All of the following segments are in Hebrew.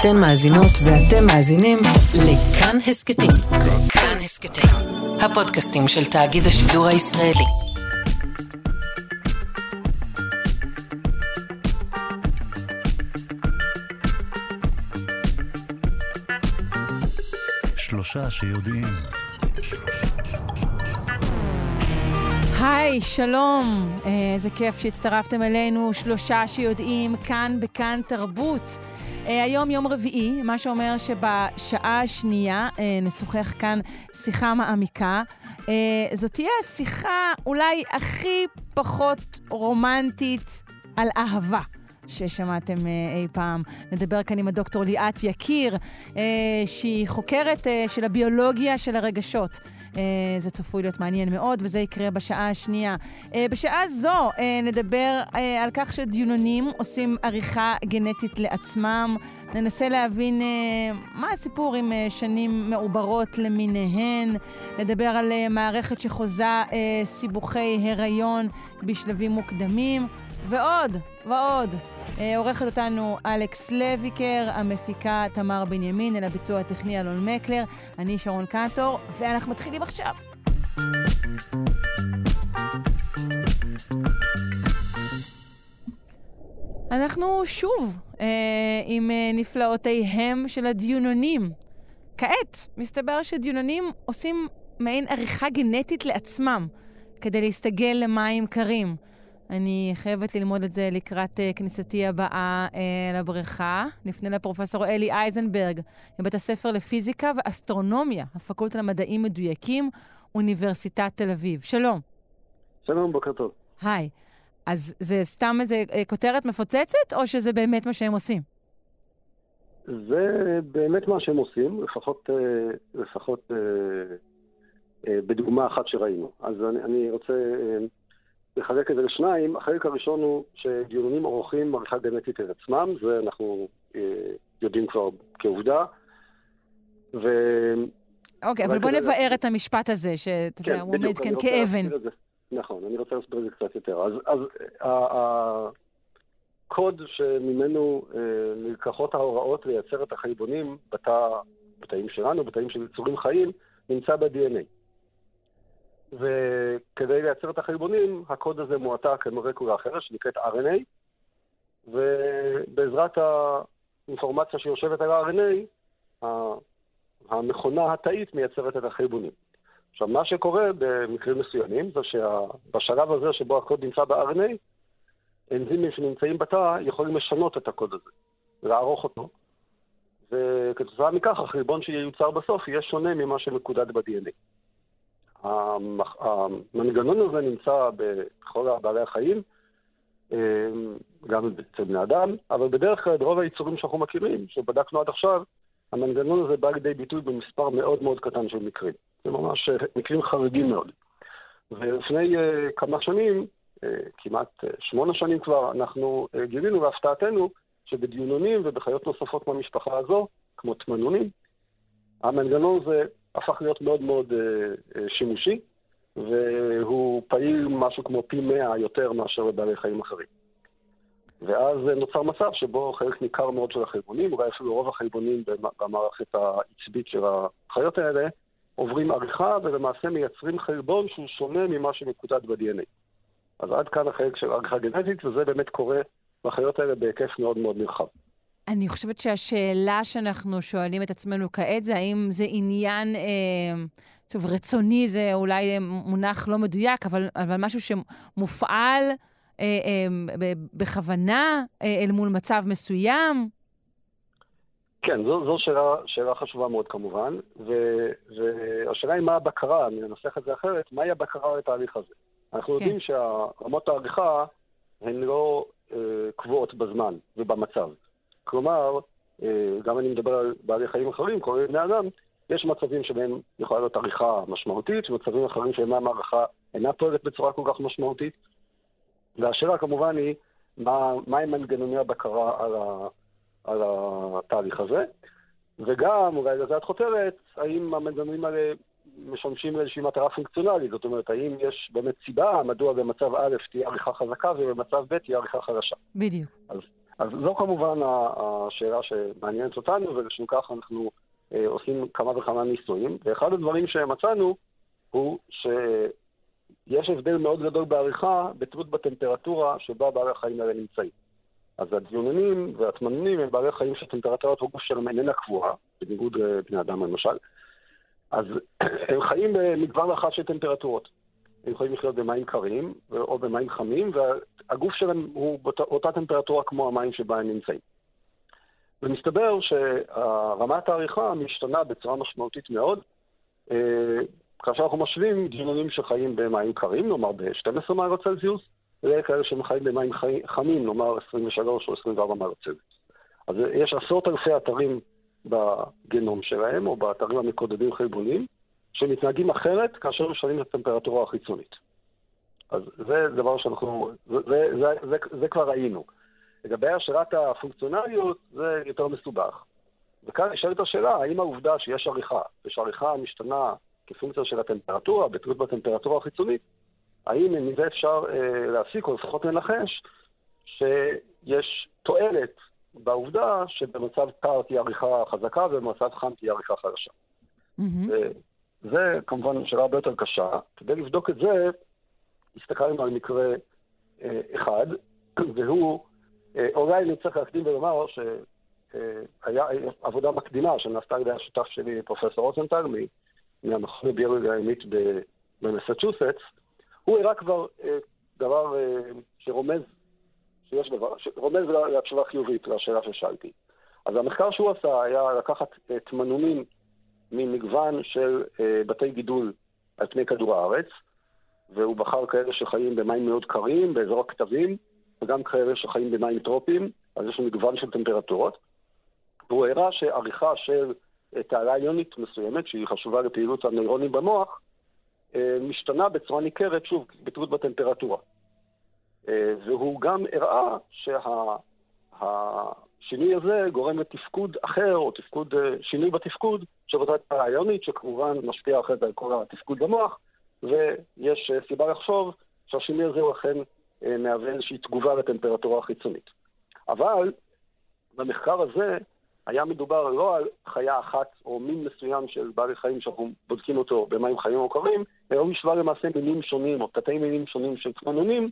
אתן מאזינות ואתם מאזינים לכאן הסכתים. כאן הסכתים, הפודקאסטים של תאגיד השידור הישראלי. שלושה שיודעים. היי, שלום. אה, איזה כיף שהצטרפתם אלינו, שלושה שיודעים, כאן בכאן תרבות. אה, היום יום רביעי, מה שאומר שבשעה השנייה אה, נשוחח כאן שיחה מעמיקה. זאת תהיה השיחה אולי הכי פחות רומנטית על אהבה. ששמעתם אה, אי פעם. נדבר כאן עם הדוקטור ליאת יקיר, אה, שהיא חוקרת אה, של הביולוגיה של הרגשות. זה צפוי להיות מעניין מאוד, וזה יקרה בשעה השנייה. בשעה זו נדבר על כך שדיונונים עושים עריכה גנטית לעצמם. ננסה להבין מה הסיפור עם שנים מעוברות למיניהן. נדבר על מערכת שחוזה סיבוכי הריון בשלבים מוקדמים. ועוד, ועוד. אה, עורכת אותנו אלכס לויקר, המפיקה תמר בנימין, אל הביצוע הטכני אלון מקלר, אני שרון קנטור, ואנחנו מתחילים עכשיו. אנחנו שוב אה, עם אה, נפלאותיהם של הדיונונים. כעת, מסתבר שדיונונים עושים מעין עריכה גנטית לעצמם, כדי להסתגל למים קרים. אני חייבת ללמוד את זה לקראת uh, כניסתי הבאה uh, לבריכה. נפנה לפרופסור אלי אייזנברג, מבית הספר לפיזיקה ואסטרונומיה, הפקולטה למדעים מדויקים, אוניברסיטת תל אביב. שלום. שלום, בוקר טוב. היי. אז זה סתם איזה uh, כותרת מפוצצת, או שזה באמת מה שהם עושים? זה באמת מה שהם עושים, לפחות, לפחות בדוגמה אחת שראינו. אז אני, אני רוצה... לחלק את זה לשניים. החלק הראשון הוא שדיונונים עורכים עריכה גנטית את עצמם, זה אנחנו אה, יודעים כבר כעובדה. ו... אוקיי, אבל בוא נבער את המשפט הזה, שאתה יודע, כן, הוא עומד כאן כאבן. נכון, אני רוצה להסביר את זה קצת יותר. אז, אז הקוד שממנו אה, נלקחות ההוראות לייצר את החלבונים בתא, בתאים שלנו, בתאים של יצורים חיים, נמצא ב-DNA. וכדי לייצר את החלבונים, הקוד הזה מועתק למולקולה אחרת שנקראת RNA, ובעזרת האינפורמציה שיושבת על ה-RNA, המכונה התאית מייצרת את החלבונים. עכשיו, מה שקורה במקרים מסוימים זה שבשלב הזה שבו הקוד נמצא ב-RNA, אנזימים שנמצאים בתא יכולים לשנות את הקוד הזה, לערוך אותו, וכתוצאה מכך החלבון שייוצר בסוף יהיה שונה ממה שמקודד ב-DNA. המנגנון הזה נמצא בכל בעלי החיים, אמ, גם אצל בני אדם, אבל בדרך כלל ברוב היצורים שאנחנו מכירים, שבדקנו עד עכשיו, המנגנון הזה בא לידי ביטוי במספר מאוד מאוד קטן של מקרים. זה ממש אה, מקרים חריגים מאוד. ולפני uh, כמה שנים, uh, כמעט uh, שמונה שנים כבר, אנחנו uh, גילינו להפתעתנו שבדיונונים ובחיות נוספות מהמשפחה הזו, כמו תמנונים, המנגנון הזה הפך להיות מאוד מאוד אה, אה, שימושי, והוא פעיל משהו כמו פי מאה יותר מאשר בבעלי חיים אחרים. ואז נוצר מצב שבו חלק ניכר מאוד של החלבונים, אולי אפילו רוב החלבונים במערכת העצבית של החיות האלה, עוברים עריכה ולמעשה מייצרים חלבון שהוא שונה ממה שמקודד ב-DNA. אז עד כאן החלק של עריכה גנטית, וזה באמת קורה בחיות האלה בהיקף מאוד מאוד נרחב. אני חושבת שהשאלה שאנחנו שואלים את עצמנו כעת זה האם זה עניין, אה, טוב, רצוני זה אולי מונח לא מדויק, אבל, אבל משהו שמופעל אה, אה, בכוונה אה, אל מול מצב מסוים. כן, זו, זו שאלה, שאלה חשובה מאוד כמובן, ו, והשאלה היא מה הבקרה, אני אנסח את זה אחרת, מהי הבקרה לתהליך הזה? אנחנו כן. יודעים שהרמות העריכה הן לא אה, קבועות בזמן ובמצב. כלומר, אה, גם אני מדבר על בעלי חיים אחרים, כולל בני אדם, יש מצבים שבהם יכולה להיות עריכה משמעותית, ומצבים אחרים שבהם העריכה אינה פועלת בצורה כל כך משמעותית. והשאלה כמובן היא, מה, מהם מנגנוני הבקרה על, ה, על התהליך הזה? וגם, אולי לזה את חותרת, האם המנגנונים האלה משמשים לאיזושהי מטרה פונקציונלית? זאת אומרת, האם יש באמת סיבה מדוע במצב א' תהיה עריכה חזקה ובמצב ב' תהיה עריכה חלשה? בדיוק. אז אז זו כמובן השאלה שמעניינת אותנו, ולשם כך אנחנו אה, עושים כמה וכמה ניסויים. ואחד הדברים שמצאנו הוא שיש הבדל מאוד גדול בעריכה בתלות בטמפרטורה שבה בעלי החיים האלה נמצאים. אז הדיוננים והתמנונים הם בעלי חיים שטמפרטורת הגוף שלהם איננה קבועה, בניגוד לבני אדם למשל. אז הם חיים במגוון רחב של טמפרטורות. הם יכולים לחיות במים קרים או במים חמים, והגוף שלהם הוא באותה טמפרטורה כמו המים שבה הם נמצאים. ומסתבר שרמת העריכה משתנה בצורה משמעותית מאוד, אה, כאשר אנחנו משווים דיוננים שחיים במים קרים, נאמר ב-12 מעלות צלזיוס, וכאלה שחיים במים חמים, נאמר 23 או 24 מעלות צלזיוס. אז יש עשרות אלפי אתרים בגנום שלהם, או באתרים המקודדים חלבונים, שמתנהגים אחרת כאשר משנים את הטמפרטורה החיצונית. אז זה דבר שאנחנו, זה, זה, זה, זה, זה כבר ראינו. לגבי השאלת הפונקציונליות, זה יותר מסובך. וכאן נשאלת השאלה, האם העובדה שיש עריכה, ושעריכה משתנה כפונקציה של הטמפרטורה, בתלות בטמפרטורה החיצונית, האם מזה אפשר אה, להסיק, או לפחות לנחש, שיש תועלת בעובדה שבמצב קר תהיה עריכה חזקה ובמצב חם תהיה עריכה חדשה. Mm-hmm. זה כמובן שאלה הרבה יותר קשה. כדי לבדוק את זה, הסתכלנו על מקרה אה, אחד, והוא, אה, אולי אני צריך להקדים ולומר שהיה אה, עבודה מקדימה שנעשתה על ידי השותף שלי, פרופסור רוזנטל, מהמכון הביולוגיה הימית במסצ'וסטס, הוא הראה כבר אה, דבר אה, שרומז, שיש דבר, שרומז לתשובה חיובית לשאלה ששאלתי. אז המחקר שהוא עשה היה לקחת תמנונים ממגוון של אה, בתי גידול על פני כדור הארץ, והוא בחר כאלה שחיים במים מאוד קרים, באזור הכתבים, וגם כאלה שחיים במים טרופיים, אז יש מגוון של טמפרטורות. והוא הראה שעריכה של תעלה עליונית מסוימת, שהיא חשובה לפעילות הנוירונים במוח, אה, משתנה בצורה ניכרת, שוב, בתלות בטמפרטורה. אה, והוא גם הראה שהשינוי הזה גורם לתפקוד אחר, או תפקוד, אה, שינוי בתפקוד של אותה רעיונית, שכמובן משפיע אחרת על כל התפקוד במוח, ויש סיבה לחשוב שהשינוי הזה הוא אכן מהווה איזושהי תגובה לטמפרטורה החיצונית. אבל במחקר הזה היה מדובר לא על חיה אחת או מין מסוים של בעלי חיים שאנחנו בודקים אותו במים חיים או קרים, אלא הוא השווה למעשה מינים שונים או תתי מינים שונים של תמנונים,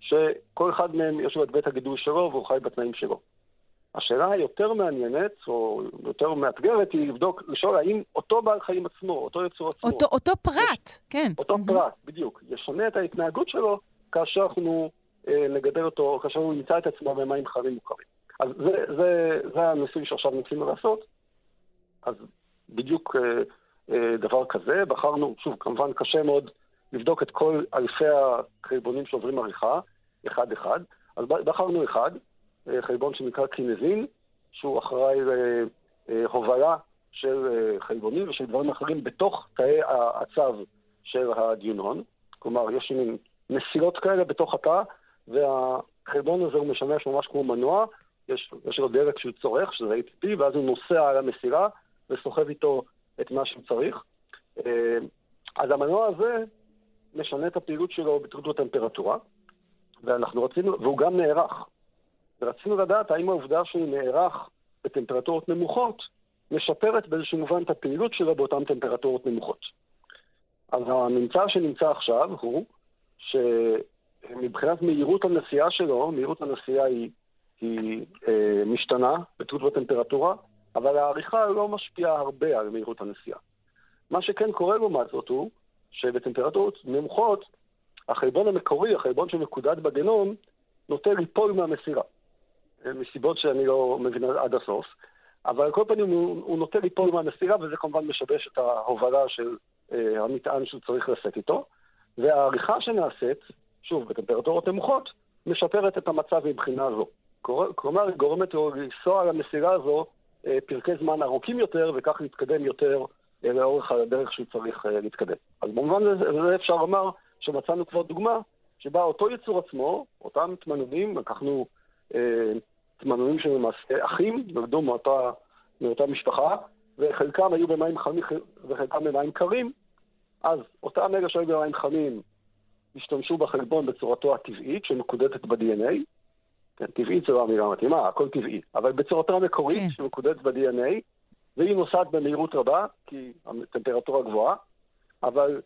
שכל אחד מהם יש לו את בית הגידול שלו והוא חי בתנאים שלו. השאלה היותר מעניינת, או יותר מאתגרת, היא לבדוק, לשאול האם אותו בעל חיים עצמו, אותו יצור עצמו... אותו, אותו פרט, יש, כן. אותו mm-hmm. פרט, בדיוק. ישנה את ההתנהגות שלו כאשר אנחנו אה, נגדל אותו, כאשר הוא ימצא את עצמו במים חמים מוכרים. אז זה, זה, זה הניסוי שעכשיו ניסינו לעשות. אז בדיוק אה, אה, דבר כזה, בחרנו, שוב, כמובן קשה מאוד לבדוק את כל אלפי החלבונים שעוברים עריכה, אחד-אחד, אז בחרנו אחד, חלבון שנקרא קינזין, שהוא אחראי להובלה אה, של אה, חלבונים ושל דברים אחרים בתוך תאי הצו של הדיונון. כלומר, יש מין נסילות כאלה בתוך התא, והחלבון הזה הוא משמש ממש כמו מנוע, יש, יש לו דרק שהוא צורך, שזה ATP, ואז הוא נוסע על המסילה וסוחב איתו את מה שהוא צריך. אה, אז המנוע הזה משנה את הפעילות שלו בתלות הטמפרטורה, ואנחנו רצינו, והוא גם נערך. ורצינו לדעת האם העובדה שהוא נערך בטמפרטורות נמוכות, משפרת באיזשהו מובן את הפעילות שלו באותן טמפרטורות נמוכות. אז הממצא שנמצא עכשיו הוא שמבחינת מהירות הנסיעה שלו, מהירות הנסיעה היא היא אה, משתנה בתלות בטמפרטורה, אבל העריכה לא משפיעה הרבה על מהירות הנסיעה. מה שכן קורה לעומת זאת הוא שבטמפרטורות נמוכות, החלבון המקורי, החלבון שמקודד בגנום, נוטה ליפול מהמסירה. מסיבות שאני לא מבין עד הסוף, אבל על כל פנים הוא, הוא נוטה ליפול מהמסירה, וזה כמובן משבש את ההובלה של אה, המטען שהוא צריך לשאת איתו. והעריכה שנעשית, שוב, בטמפרטורות נמוכות, משפרת את המצב מבחינה זו. כלומר, היא גורמת לו לנסוע על המסירה הזו אה, פרקי זמן ארוכים יותר, וכך להתקדם יותר אה, לאורך הדרך שהוא צריך אה, להתקדם. אז במובן הזה אפשר לומר שמצאנו כבר דוגמה שבה אותו יצור עצמו, אותם תמנונים, לקחנו אה, תמנונים שלמעשה אחים, נולדו מאותה, מאותה משפחה, וחלקם היו במים חמים וחלקם במים קרים, אז אותם אלה שהיו במים חמים השתמשו בחלבון בצורתו הטבעית, שמקודדת ב-DNA, כן, טבעית זו לא אמירה מתאימה, הכל טבעי. אבל בצורתה המקורית, כן. שמקודדת ב-DNA, והיא נוסעת במהירות רבה, כי הטמפרטורה גבוהה, אבל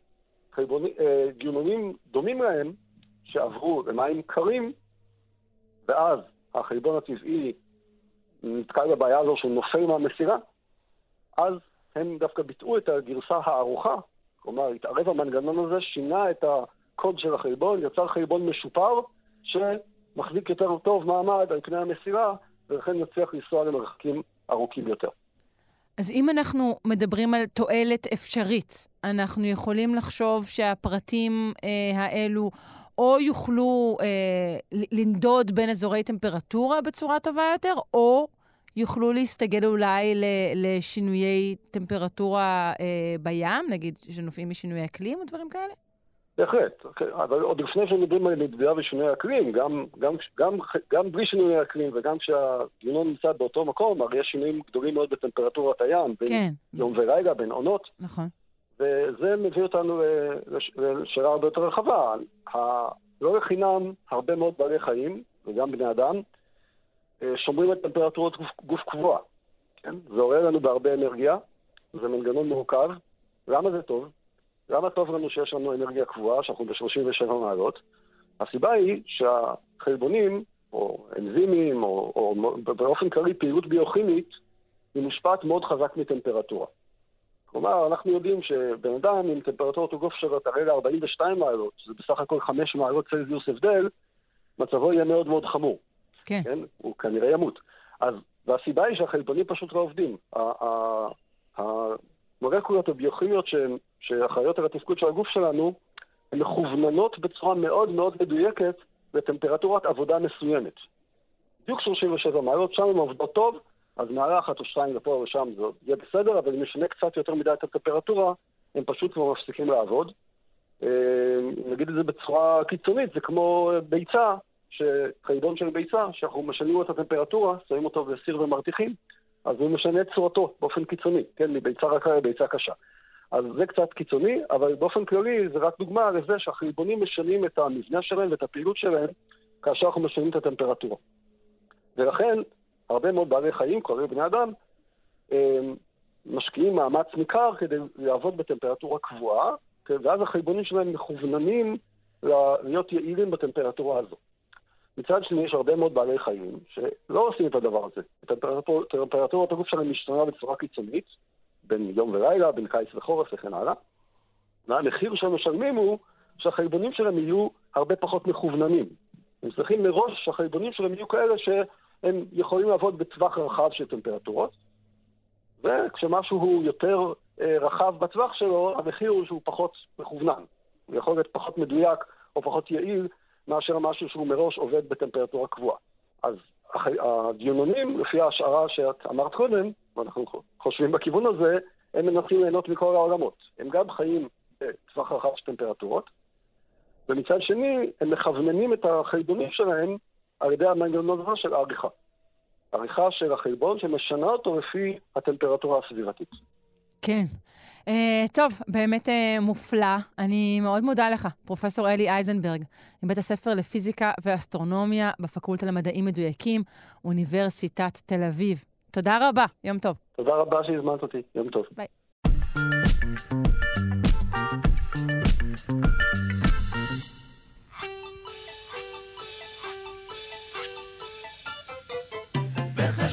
חלבוני- אה, דומים להם, שעברו למים קרים, ואז החלבון הטבעי נתקל בבעיה הזו שהוא נופל מהמסירה, אז הם דווקא ביטאו את הגרסה הערוכה, כלומר, התערב המנגנון הזה, שינה את הקוד של החלבון, יצר חלבון משופר, שמחזיק יותר טוב מעמד על פני המסירה, ולכן יצליח לנסוע למרחקים ארוכים יותר. אז אם אנחנו מדברים על תועלת אפשרית, אנחנו יכולים לחשוב שהפרטים אה, האלו או יוכלו אה, לנדוד בין אזורי טמפרטורה בצורה טובה יותר, או יוכלו להסתגל אולי לשינויי טמפרטורה אה, בים, נגיד שנובעים משינויי אקלים או דברים כאלה? בהחלט, אוקיי, אבל עוד לפני שמדברים על נדידה ושינוי אקלים, גם, גם, גם, גם בלי שינוי אקלים וגם כשהדיונון נמצא באותו מקום, הרי יש שינויים גדולים מאוד בטמפרטורת הים, בין כן, יום ולילה, בין עונות, נכון. וזה מביא אותנו לש- לשאלה הרבה יותר רחבה. לא לחינם הרבה מאוד בעלי חיים, וגם בני אדם, אה, שומרים על טמפרטורות גוף, גוף קבועה. כן? זה עולה לנו בהרבה אנרגיה, זה מנגנון מורכב. למה זה טוב? למה טוב לנו שיש לנו אנרגיה קבועה, שאנחנו ב-37 מעלות? הסיבה היא שהחלבונים, או אנזימים, או, או באופן כללי פעילות ביוכימית, היא מושפעת מאוד חזק מטמפרטורה. כלומר, אנחנו יודעים שבן אדם עם טמפרטורת הגוף שלו תראה ל-42 מעלות, שזה בסך הכל 5 מעלות צלזיוס הבדל, מצבו יהיה מאוד מאוד חמור. כן. כן? הוא כנראה ימות. אז, והסיבה היא שהחלבונים פשוט לא עובדים. המולקולות הביוכימיות שאחראיות על התפקוד של הגוף שלנו, הן מכווננות בצורה מאוד מאוד מדויקת לטמפרטורת עבודה מסוימת. בדיוק 37 מעלות, שם הן עובדות טוב, אז מעלה אחת או שתיים לפה או לשם זה יהיה בסדר, אבל אם נשנה קצת יותר מדי את הטמפרטורה, הם פשוט כבר מפסיקים לעבוד. אה, נגיד את זה בצורה קיצונית, זה כמו ביצה, חלבון של ביצה, שאנחנו משנים את הטמפרטורה, שמים אותו בסיר ומרתיחים, אז הוא משנה את צורתו באופן קיצוני, כן, מביצה רכה לביצה קשה. אז זה קצת קיצוני, אבל באופן כללי זה רק דוגמה לזה שהחלבונים משנים את המבנה שלהם ואת הפעילות שלהם כאשר אנחנו משנים את הטמפרטורה. ולכן, הרבה מאוד בעלי חיים, כולל בני אדם, משקיעים מאמץ ניכר כדי לעבוד בטמפרטורה קבועה, ואז החלבונים שלהם מכווננים להיות יעילים בטמפרטורה הזו. מצד שני, יש הרבה מאוד בעלי חיים שלא עושים את הדבר הזה. טמפרטורת הגוף שלהם משתנה בצורה קיצונית, בין יום ולילה, בין קיץ וחורף וכן הלאה. והמחיר שהם משלמים הוא שהחלבונים שלהם יהיו הרבה פחות מכווננים. הם צריכים מראש שהחלבונים שלהם יהיו כאלה שהם יכולים לעבוד בטווח רחב של טמפרטורות, וכשמשהו הוא יותר אה, רחב בטווח שלו, המחיר הוא שהוא פחות מכוונן. הוא יכול להיות פחות מדויק או פחות יעיל מאשר משהו שהוא מראש עובד בטמפרטורה קבועה. אז הדיונונים, לפי ההשערה שאת אמרת קודם, ואנחנו חושבים בכיוון הזה, הם מנסים ליהנות מכל העולמות. הם גם חיים בטווח רחב של טמפרטורות, ומצד שני, הם מכווננים את החלבונים שלהם על ידי המנגנון הזה של העריכה. עריכה של החלבון שמשנה אותו לפי הטמפרטורה הסביבתית. כן. Uh, טוב, באמת uh, מופלא. אני מאוד מודה לך, פרופ' אלי אייזנברג, מבית הספר לפיזיקה ואסטרונומיה בפקולטה למדעים מדויקים, אוניברסיטת תל אביב. תודה רבה, יום טוב. תודה רבה שהזמנת אותי, יום טוב. ביי.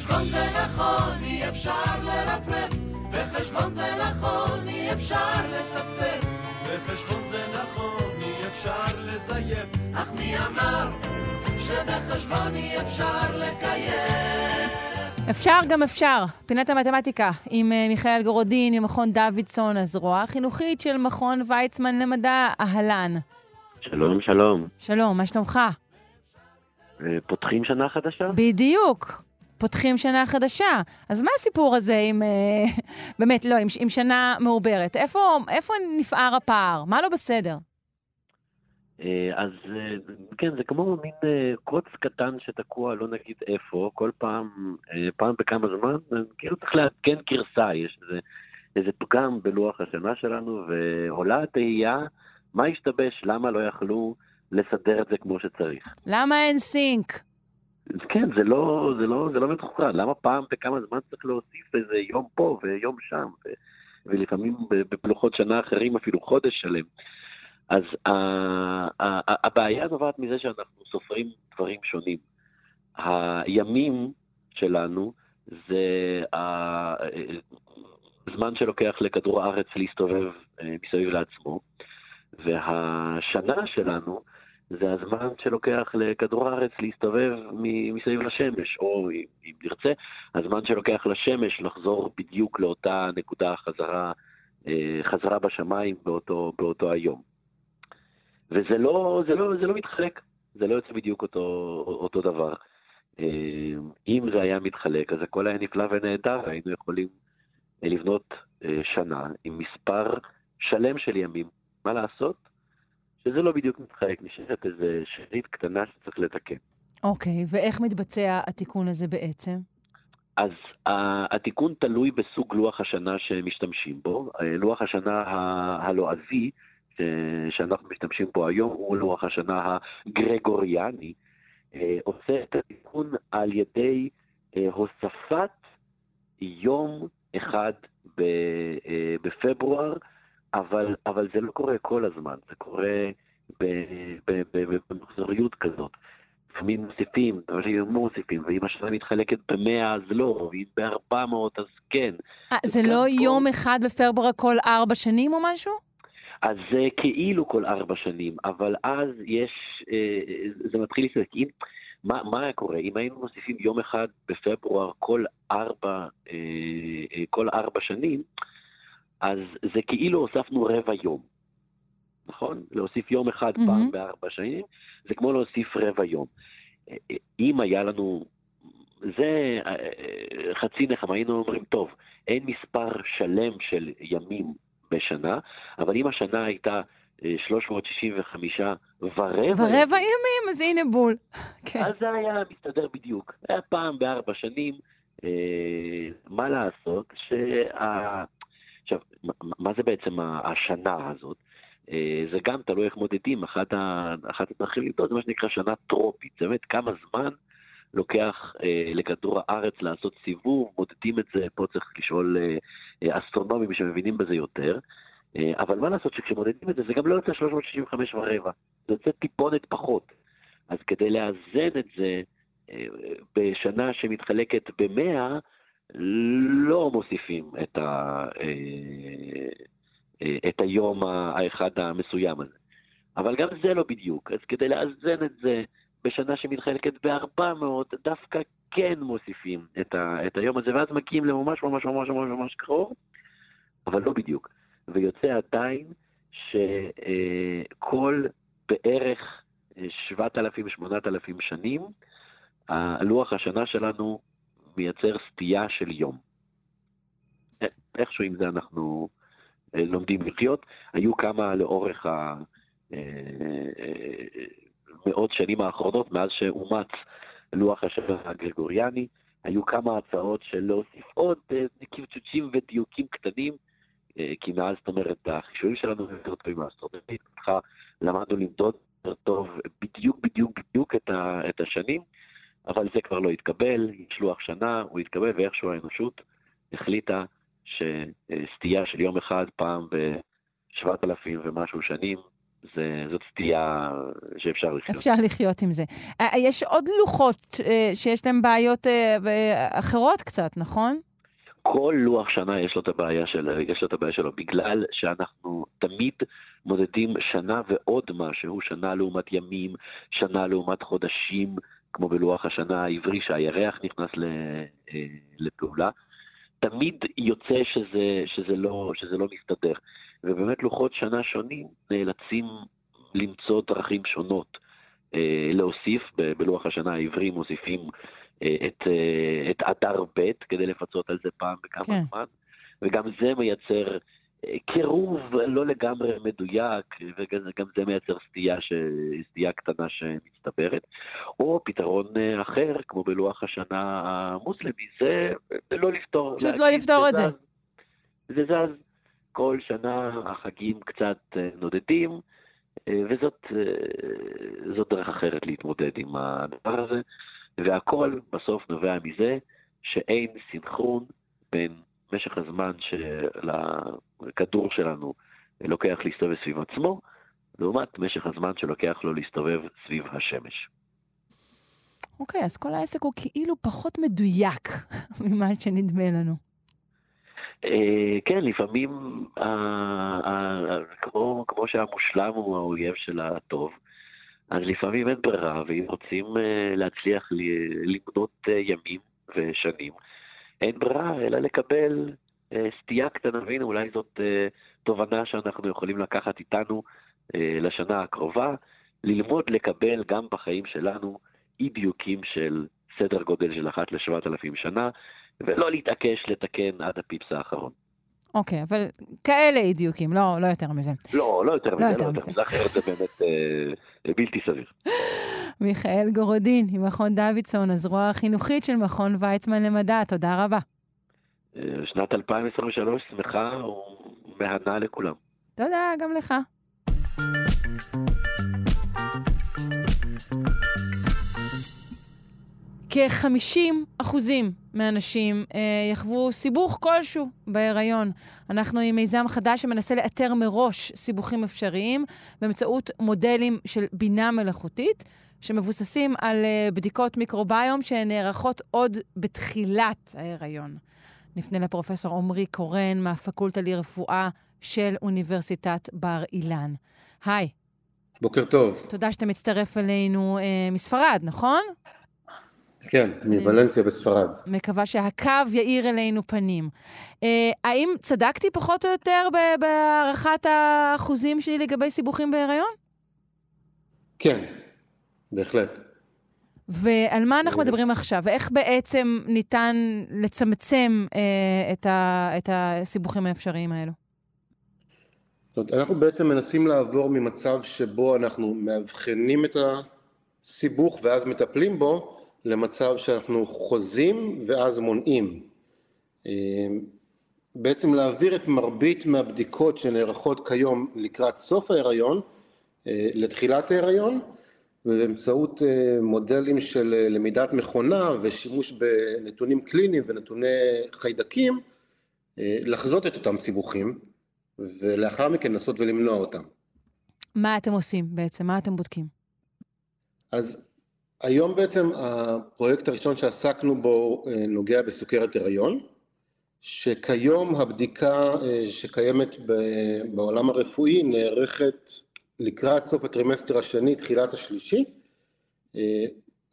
בחשבון זה נכון, אי אפשר לרפרף. בחשבון זה נכון, אי אפשר לצפצף. בחשבון זה נכון, אי אפשר לזייף. אך מי אמר שבחשבון אי אפשר לקיים? אפשר גם אפשר. פינת המתמטיקה עם uh, מיכאל גורודין ממכון דוידסון, הזרוע החינוכית של מכון ויצמן למדע, אהלן. שלום, שלום. שלום, מה שלומך? פותחים שנה חדשה? בדיוק. פותחים שנה חדשה. אז מה הסיפור הזה עם, uh, באמת, לא, עם, עם שנה מעוברת? איפה, איפה נפער הפער? מה לא בסדר? אז כן, זה כמו מין קוץ קטן שתקוע, לא נגיד איפה, כל פעם, פעם בכמה זמן, כאילו צריך לעדכן גרסה, יש איזה, איזה פגם בלוח השנה שלנו, ועולה התהייה, מה השתבש, למה לא יכלו לסדר את זה כמו שצריך. למה אין סינק? כן, זה לא, זה לא, זה לא מתוכנן. למה פעם בכמה זמן צריך להוסיף איזה יום פה ויום שם, ו, ולפעמים בפלוחות שנה אחרים אפילו חודש שלם. אז ה, ה, ה, הבעיה נובעת מזה שאנחנו סופרים דברים שונים. הימים שלנו זה הזמן שלוקח לכדור הארץ להסתובב אה, מסביב לעצמו, והשנה שלנו זה הזמן שלוקח לכדור הארץ להסתובב מסביב לשמש, או אם נרצה, הזמן שלוקח לשמש לחזור בדיוק לאותה נקודה חזרה, אה, חזרה בשמיים באותו, באותו היום. וזה לא, זה לא, זה לא מתחלק, זה לא יוצא בדיוק אותו, אותו דבר. אה, אם זה היה מתחלק, אז הכל היה נפלא ונהדר, היינו יכולים לבנות אה, שנה עם מספר שלם של ימים. מה לעשות? שזה לא בדיוק מתחלק, נשארת איזו שארית קטנה שצריך לתקן. אוקיי, okay, ואיך מתבצע התיקון הזה בעצם? אז uh, התיקון תלוי בסוג לוח השנה שמשתמשים בו. Uh, לוח השנה הלועזי, uh, שאנחנו משתמשים בו היום, הוא לוח השנה הגרגוריאני, uh, עושה את התיקון על ידי uh, הוספת יום אחד ב, uh, בפברואר, אבל, אבל זה לא קורה כל הזמן, זה קורה במחזוריות כזאת. לפעמים מוסיפים, לפעמים לא מוסיפים, ואם השנה מתחלקת במאה אז לא, ואם בארבע מאות אז כן. 아, זה לא כל... יום אחד בפברואר כל ארבע שנים או משהו? אז זה כאילו כל ארבע שנים, אבל אז יש, אה, זה מתחיל להסתכל. מה, מה היה קורה? אם היינו מוסיפים יום אחד בפברואר כל ארבע, אה, כל ארבע שנים, אז זה כאילו הוספנו רבע יום, נכון? להוסיף יום אחד mm-hmm. פעם בארבע שנים, זה כמו להוסיף רבע יום. אם היה לנו, זה חצי נחמה, היינו אומרים, טוב, אין מספר שלם של ימים בשנה, אבל אם השנה הייתה 365 ורבע... ורבע ימים, אז הנה בול. כן. אז זה היה מסתדר בדיוק. היה פעם בארבע שנים, אה, מה לעשות, שה... עכשיו, מה זה בעצם השנה הזאת? אה, זה גם תלוי איך מודדים, אחת, אחת הדרכים לבדוק זה מה שנקרא שנה טרופית, זה באמת כמה זמן לוקח אה, לכדור הארץ לעשות סיבוב, מודדים את זה, פה צריך לשאול אה, אסטרונומים שמבינים בזה יותר, אבל מה לעשות שכשמודדים את זה, זה גם לא יוצא 365 ורבע, זה יוצא טיפונת פחות. אז כדי לאזן את זה בשנה שמתחלקת במאה, לא מוסיפים את, ה, אה, אה, את היום האחד המסוים הזה. אבל גם זה לא בדיוק, אז כדי לאזן את זה בשנה שמתחלקת ב-400, דווקא כן מוסיפים את, ה, את היום הזה, ואז מגיעים לממש ממש ממש ממש ממש קרוב, אבל לא בדיוק. ויוצא עדיין שכל בערך 7,000-8,000 שנים, הלוח השנה שלנו מייצר סטייה של יום. איכשהו עם זה אנחנו אה, לומדים לחיות. היו כמה לאורך המאות אה, אה, שנים האחרונות, מאז שאומץ לוח השנה הגרגוריאני, היו כמה הצעות של להוסיף עוד קמצוצים ודיוקים קטנים, כי מאז, זאת אומרת, החישובים שלנו יותר טובים מהאסטרונומית, למדנו למדוד יותר טוב בדיוק בדיוק בדיוק את השנים. אבל זה כבר לא התקבל, יש לוח שנה, הוא התקבל, ואיכשהו האנושות החליטה שסטייה של יום אחד פעם ב-7,000 ומשהו שנים, זה, זאת סטייה שאפשר לחיות. אפשר לחיות עם זה. אה, יש עוד לוחות אה, שיש להם בעיות אה, אחרות קצת, נכון? כל לוח שנה יש לו את הבעיה שלו, יש לו את הבעיה שלו, בגלל שאנחנו תמיד מודדים שנה ועוד משהו, שנה לעומת ימים, שנה לעומת חודשים, כמו בלוח השנה העברי שהירח נכנס אה, לפעולה, תמיד יוצא שזה, שזה, לא, שזה לא מסתדר. ובאמת לוחות שנה שונים נאלצים למצוא דרכים שונות אה, להוסיף, בלוח השנה העברי מוסיפים אה, את, את אדר ב' כדי לפצות על זה פעם בכמה כן. זמן, וגם זה מייצר קירוב לא לגמרי מדויק, וגם זה מייצר סטייה, ש... סטייה קטנה שמצטברת. או פתרון אה, אחר, כמו בלוח השנה המוסלמי, זה לא לפתור. פשוט לא לפתור את זה. זה זז. כל שנה החגים קצת אה, נודדים, אה, וזאת דרך אחרת להתמודד עם הדבר הזה. והכל בסוף נובע מזה שאין סינכרון בין משך הזמן שלכדור שלנו לוקח להסתובב סביב עצמו, לעומת משך הזמן שלוקח לו להסתובב סביב השמש. אוקיי, אז כל העסק הוא כאילו פחות מדויק ממה שנדמה לנו. אה, כן, לפעמים, כמו, כמו שהמושלם הוא האויב של הטוב, אז לפעמים אין ברירה, ואם רוצים אה, להצליח למנות אה, ימים ושנים, אין ברירה אלא לקבל סטייה קטנה, והנה אולי זאת תובנה שאנחנו יכולים לקחת איתנו לשנה הקרובה, ללמוד לקבל גם בחיים שלנו אי דיוקים של סדר גודל של אחת לשבעת אלפים שנה, ולא להתעקש לתקן עד הפיפס האחרון. אוקיי, אבל כאלה אי דיוקים, לא, לא יותר מזה. לא, לא יותר לא מזה, לא יותר מזה, אחרת זה באמת אה, בלתי סביר. מיכאל גורודין, ממכון דוידסון, הזרוע החינוכית של מכון ויצמן למדע, תודה רבה. אה, שנת 2023 שמחה ומהנה לכולם. תודה, גם לך. כ-50 אחוזים מהנשים אה, יחוו סיבוך כלשהו בהיריון. אנחנו עם מיזם חדש שמנסה לאתר מראש סיבוכים אפשריים באמצעות מודלים של בינה מלאכותית, שמבוססים על אה, בדיקות מיקרוביום שנערכות עוד בתחילת ההיריון. נפנה לפרופסור עמרי קורן מהפקולטה לרפואה של אוניברסיטת בר אילן. היי. בוקר טוב. תודה שאתה מצטרף אלינו אה, מספרד, נכון? כן, מוולנסיה בספרד. מקווה שהקו יאיר אלינו פנים. אה, האם צדקתי פחות או יותר בהערכת האחוזים שלי לגבי סיבוכים בהיריון? כן, בהחלט. ועל מה אנחנו מדברים עכשיו? ואיך בעצם ניתן לצמצם אה, את, ה, את הסיבוכים האפשריים האלו? אנחנו בעצם מנסים לעבור ממצב שבו אנחנו מאבחנים את הסיבוך ואז מטפלים בו, למצב שאנחנו חוזים ואז מונעים. אה, בעצם להעביר את מרבית מהבדיקות שנערכות כיום לקראת סוף ההיריון אה, לתחילת ההיריון ובאמצעות אה, מודלים של למידת מכונה ושימוש בנתונים קליניים ונתוני חיידקים לחזות את אותם סיבוכים ולאחר מכן לנסות ולמנוע אותם. מה אתם עושים בעצם? מה אתם בודקים? אז היום בעצם הפרויקט הראשון שעסקנו בו אה, נוגע בסוכרת הריון, שכיום הבדיקה אה, שקיימת בעולם הרפואי נערכת לקראת סוף הטרימסטר השני, תחילת השלישי, אה,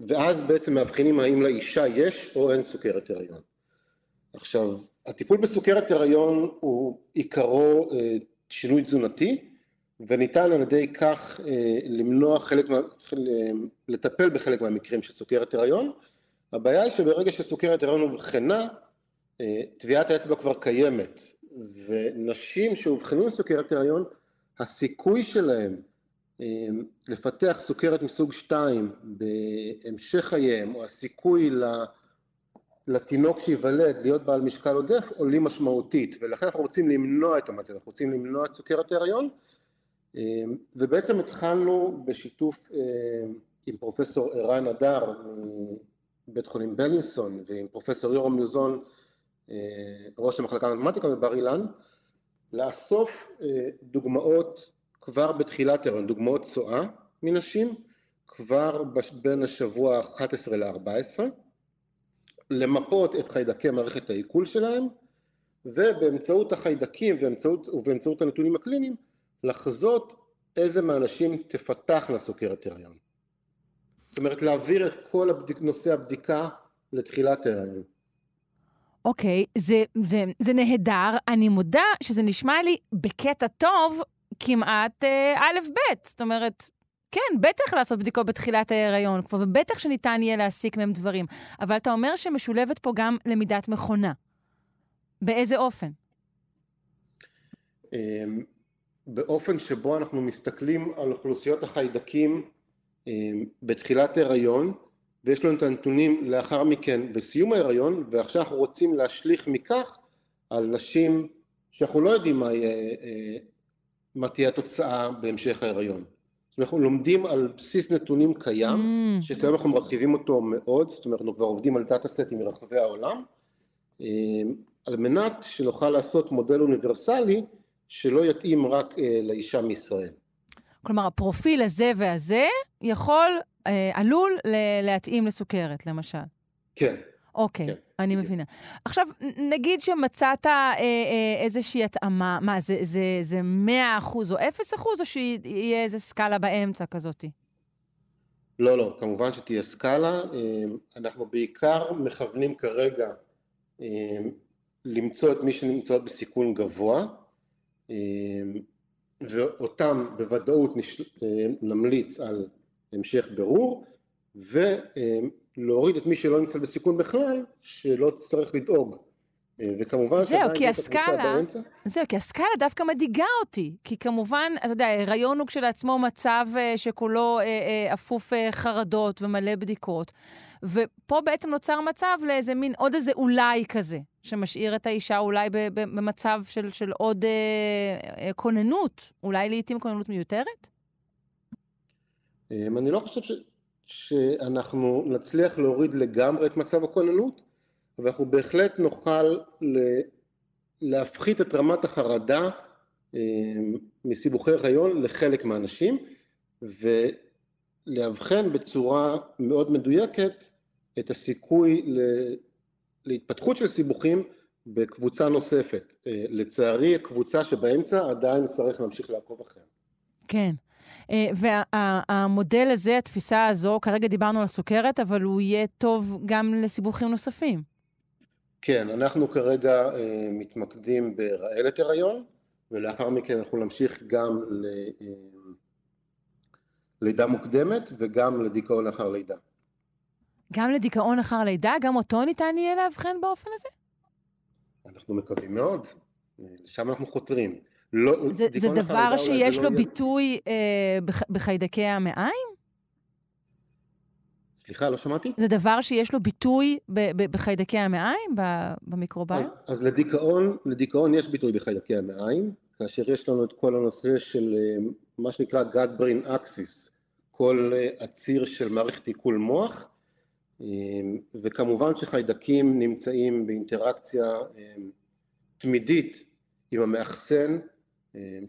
ואז בעצם מאבחנים האם לאישה יש או אין סוכרת הריון. עכשיו, הטיפול בסוכרת הריון הוא עיקרו שינוי תזונתי, וניתן על ידי כך אה, למנוע חלק, לטפל בחלק מהמקרים של סוכרת הריון. הבעיה היא שברגע שסוכרת הריון אובחנה, אה, טביעת האצבע כבר קיימת, ונשים שאובחנו עם סוכרת הריון, הסיכוי שלהם אה, לפתח סוכרת מסוג 2 בהמשך חייהם, או הסיכוי לתינוק שייוולד להיות בעל משקל עודף, עולים משמעותית, ולכן אנחנו רוצים למנוע את המצב, אנחנו רוצים למנוע את סוכרת ההריון, אמ, ובעצם התחלנו בשיתוף אמ, עם פרופסור ערן הדר מבית חולים בלינסון ועם פרופסור יורם לוזון אה, ראש המחלקה למתמטיקה בבר אילן לאסוף אה, דוגמאות כבר בתחילת הריון, דוגמאות צואה מנשים כבר בין השבוע ה-11 ל-14 למפות את חיידקי מערכת העיכול שלהם ובאמצעות החיידקים ובאמצעות, ובאמצעות הנתונים הקליניים לחזות איזה מהנשים תפתחנה סוכרת הריון. זאת אומרת להעביר את כל הבדיק, נושא הבדיקה לתחילת ההריון. אוקיי, זה, זה, זה נהדר. אני מודה שזה נשמע לי בקטע טוב כמעט אה, א'-ב'. זאת אומרת, כן, בטח לעשות בדיקות בתחילת ההיריון כבר, ובטח שניתן יהיה להסיק מהם דברים. אבל אתה אומר שמשולבת פה גם למידת מכונה. באיזה אופן? אמ, באופן שבו אנחנו מסתכלים על אוכלוסיות החיידקים אה, בתחילת ההיריון ויש לנו את הנתונים לאחר מכן בסיום ההיריון ועכשיו אנחנו רוצים להשליך מכך על נשים שאנחנו לא יודעים מה, יהיה, אה, מה תהיה התוצאה בהמשך ההיריון. אנחנו לומדים על בסיס נתונים קיים, Mm. שכיום אנחנו מרחיבים אותו מאוד, זאת אומרת אנחנו כבר עובדים על דאטה סטים מרחבי העולם, אה, על מנת שנוכל לעשות מודל אוניברסלי שלא יתאים רק אה, לאישה מישראל. כלומר, הפרופיל הזה והזה יכול, אה, עלול ל- להתאים לסוכרת, למשל. כן, אוקיי, כן, אני בדיוק. מבינה. עכשיו, נגיד שמצאת אה, אה, איזושהי התאמה, מה, זה, זה, זה 100% או 0% או שיהיה איזה סקאלה באמצע כזאת? לא, לא, כמובן שתהיה סקאלה, אה, אנחנו בעיקר מכוונים כרגע אה, למצוא את מי שנמצאות בסיכון גבוה, אה, ואותם בוודאות. אה, נמליץ על המשך בירור, ולהוריד את מי שלא נמצא בסיכון בכלל, שלא תצטרך לדאוג. אה, וכמובן זהו, כי הסקאלה-. זהו, כי הסקאלה דווקא מדאיגה אותי. כי כמובן, אתה יודע, הריון הוא כשלעצמו מצב אה, שכולו אה, אפוף חרדות ומלא בדיקות. ופה בעצם נוצר מצב לאיזה מין, עוד איזה אולי כזה, שמשאיר את האישה אולי במצב של, של עוד אה, אה, כוננות, אולי לעיתים כוננות מיותרת? אמ, אני לא חושב ש... שאנחנו נצליח להוריד לגמרי את מצב הכוננות, אבל אנחנו בהחלט נוכל ל... להפחית את רמת החרדה אמ, מסיבוכי הריון לחלק מהאנשים, ולאבחן בצורה מאוד מדויקת את הסיכוי ל... להתפתחות של סיבוכים בקבוצה נוספת. אה, לצערי, הקבוצה שבאמצע עדיין נצטרך להמשיך לעקוב אחריה. כן. והמודל הזה, התפיסה הזו, כרגע דיברנו על סוכרת, אבל הוא יהיה טוב גם לסיבוכים נוספים. כן, אנחנו כרגע אה, מתמקדים ברעלת הריון, ולאחר מכן אנחנו נמשיך גם ללידה מוקדמת וגם לדיכאון לאחר לידה. גם לדיכאון אחר לידה, גם אותו ניתן יהיה לאבחן באופן הזה? אנחנו מקווים מאוד, אה, לשם אנחנו חותרים. לא, זה, זה דבר שיש זה לו לא ביטוי אה, בח, בחיידקי המעיים? סליחה, לא שמעתי? זה דבר שיש לו ביטוי ב, ב, בחיידקי המעיים, במיקרוביום? אז, אז לדיכאון, לדיכאון יש ביטוי בחיידקי המעיים, כאשר יש לנו את כל הנושא של אה, מה שנקרא gut brain axis, כל אה, הציר של מערכת עיכול מוח, אה, וכמובן שחיידקים נמצאים באינטראקציה אה, תמידית עם המאחסן, אה,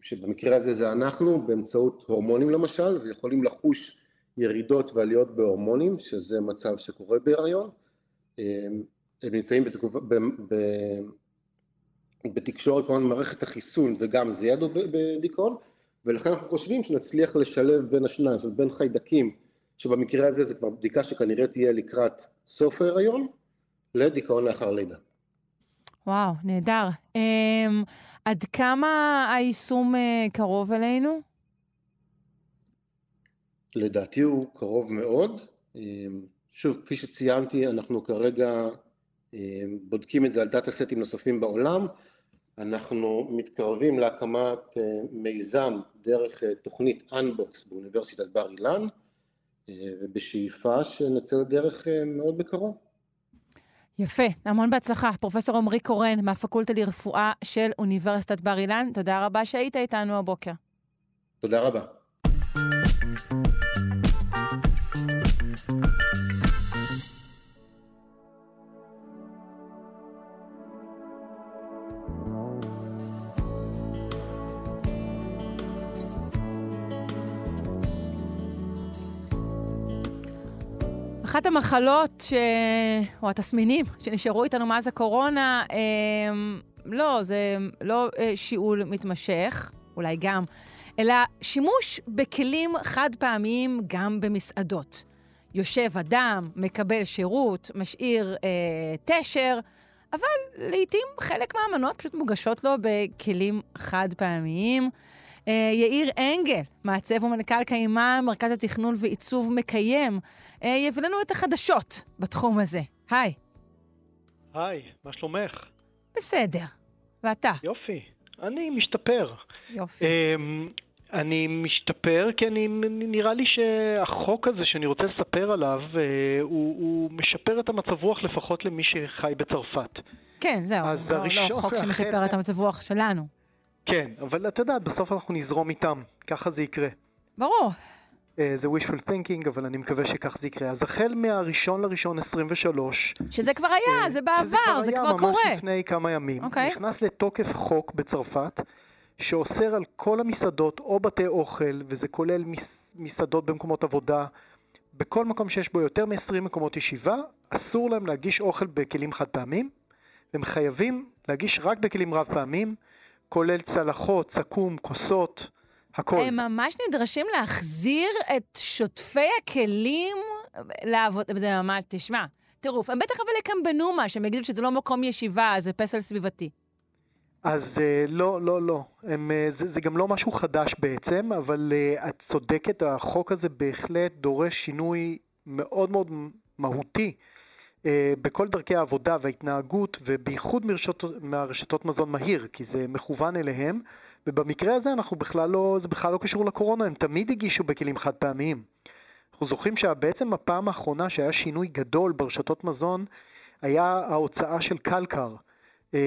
שבמקרה הזה זה אנחנו, באמצעות הורמונים למשל, ויכולים לחוש ירידות ועליות בהורמונים, שזה מצב שקורה בהיריון. אה, הם נמצאים בתגובה, ב, ב, בתקשורת כמובן מערכת החיסון וגם זה ידו בדיכאון, ולכן אנחנו חושבים שנצליח לשלב בין השניים, זאת אומרת בין חיידקים, שבמקרה הזה זה כבר בדיקה שכנראה תהיה לקראת סוף ההיריון, לדיכאון לאחר לידה. וואו, נהדר. Um, עד כמה היישום uh, קרוב אלינו? לדעתי הוא קרוב מאוד. שוב, כפי שציינתי, אנחנו כרגע בודקים את זה על דאטה סטים נוספים בעולם. אנחנו מתקרבים להקמת מיזם דרך תוכנית Unbox באוניברסיטת בר אילן, ובשאיפה שנצא לדרך מאוד בקרוב. יפה, המון בהצלחה. פרופסור עמרי קורן מהפקולטה לרפואה של אוניברסיטת בר אילן, תודה רבה שהיית איתנו הבוקר. תודה רבה. אחת המחלות ש... או התסמינים שנשארו איתנו מאז הקורונה, הם... לא, זה לא שיעול מתמשך, אולי גם, אלא שימוש בכלים חד פעמיים גם במסעדות. יושב אדם, מקבל שירות, משאיר אה, תשר, אבל לעתים חלק מהמנות פשוט מוגשות לו בכלים חד פעמיים. Uh, יאיר אנגל, מעצב ומנכ"ל קיימה, מרכז התכנון ועיצוב מקיים, uh, יביא לנו את החדשות בתחום הזה. היי. היי, מה שלומך? בסדר. ואתה? יופי. אני משתפר. יופי. Um, אני משתפר כי אני, נראה לי שהחוק הזה שאני רוצה לספר עליו, uh, הוא, הוא משפר את המצב רוח לפחות למי שחי בצרפת. כן, זהו. אז לא, הראשון לא חוק שמשפר את המצב רוח שלנו. כן, אבל את יודעת, בסוף אנחנו נזרום איתם, ככה זה יקרה. ברור. אה, זה wishful thinking, אבל אני מקווה שכך זה יקרה. אז החל מהראשון לראשון 23, שזה כבר היה, זה בעבר, זה כבר ממש קורה. לפני כמה ימים, אוקיי. נכנס לתוקף חוק בצרפת, שאוסר על כל המסעדות או בתי אוכל, וזה כולל מס, מסעדות במקומות עבודה, בכל מקום שיש בו יותר מ-20 מקומות ישיבה, אסור להם להגיש אוכל בכלים חד פעמים, הם חייבים להגיש רק בכלים רב פעמים, כולל צלחות, סכו"ם, כוסות, הכל. הם ממש נדרשים להחזיר את שוטפי הכלים לעבוד, זה ממש, תשמע, טירוף. הם בטח אבל יקמבנו משהו, הם יגידו שזה לא מקום ישיבה, זה פסל סביבתי. אז אה, לא, לא, לא. הם, אה, זה, זה גם לא משהו חדש בעצם, אבל אה, את צודקת, החוק הזה בהחלט דורש שינוי מאוד מאוד מהותי בכל דרכי העבודה וההתנהגות, ובייחוד מרשתות, מהרשתות מזון מהיר, כי זה מכוון אליהם, ובמקרה הזה אנחנו בכלל לא, זה בכלל לא קשור לקורונה, הם תמיד הגישו בכלים חד פעמיים. אנחנו זוכרים שבעצם הפעם האחרונה שהיה שינוי גדול ברשתות מזון, היה ההוצאה של קלקר. אה,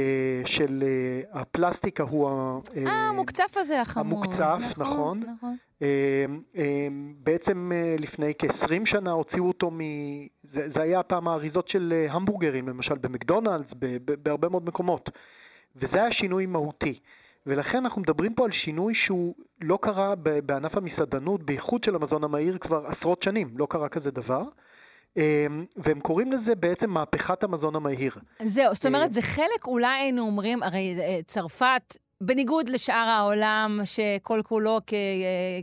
של אה, הפלסטיק ההוא, ה- אה, המוקצף הזה החמוד. המוקצף, נכון. נכון. אה, אה, בעצם אה, לפני כ-20 שנה הוציאו אותו מ... זה, זה היה פעם האריזות של אה, המבורגרים, למשל במקדונלדס, בהרבה מאוד מקומות. וזה היה שינוי מהותי. ולכן אנחנו מדברים פה על שינוי שהוא לא קרה בענף המסעדנות, בייחוד של המזון המהיר כבר עשרות שנים, לא קרה כזה דבר. אה, והם קוראים לזה בעצם מהפכת המזון המהיר. זהו, זאת אה, אומרת, זה חלק, אולי היינו אומרים, הרי אה, צרפת, בניגוד לשאר העולם, שכל כולו כ- אה,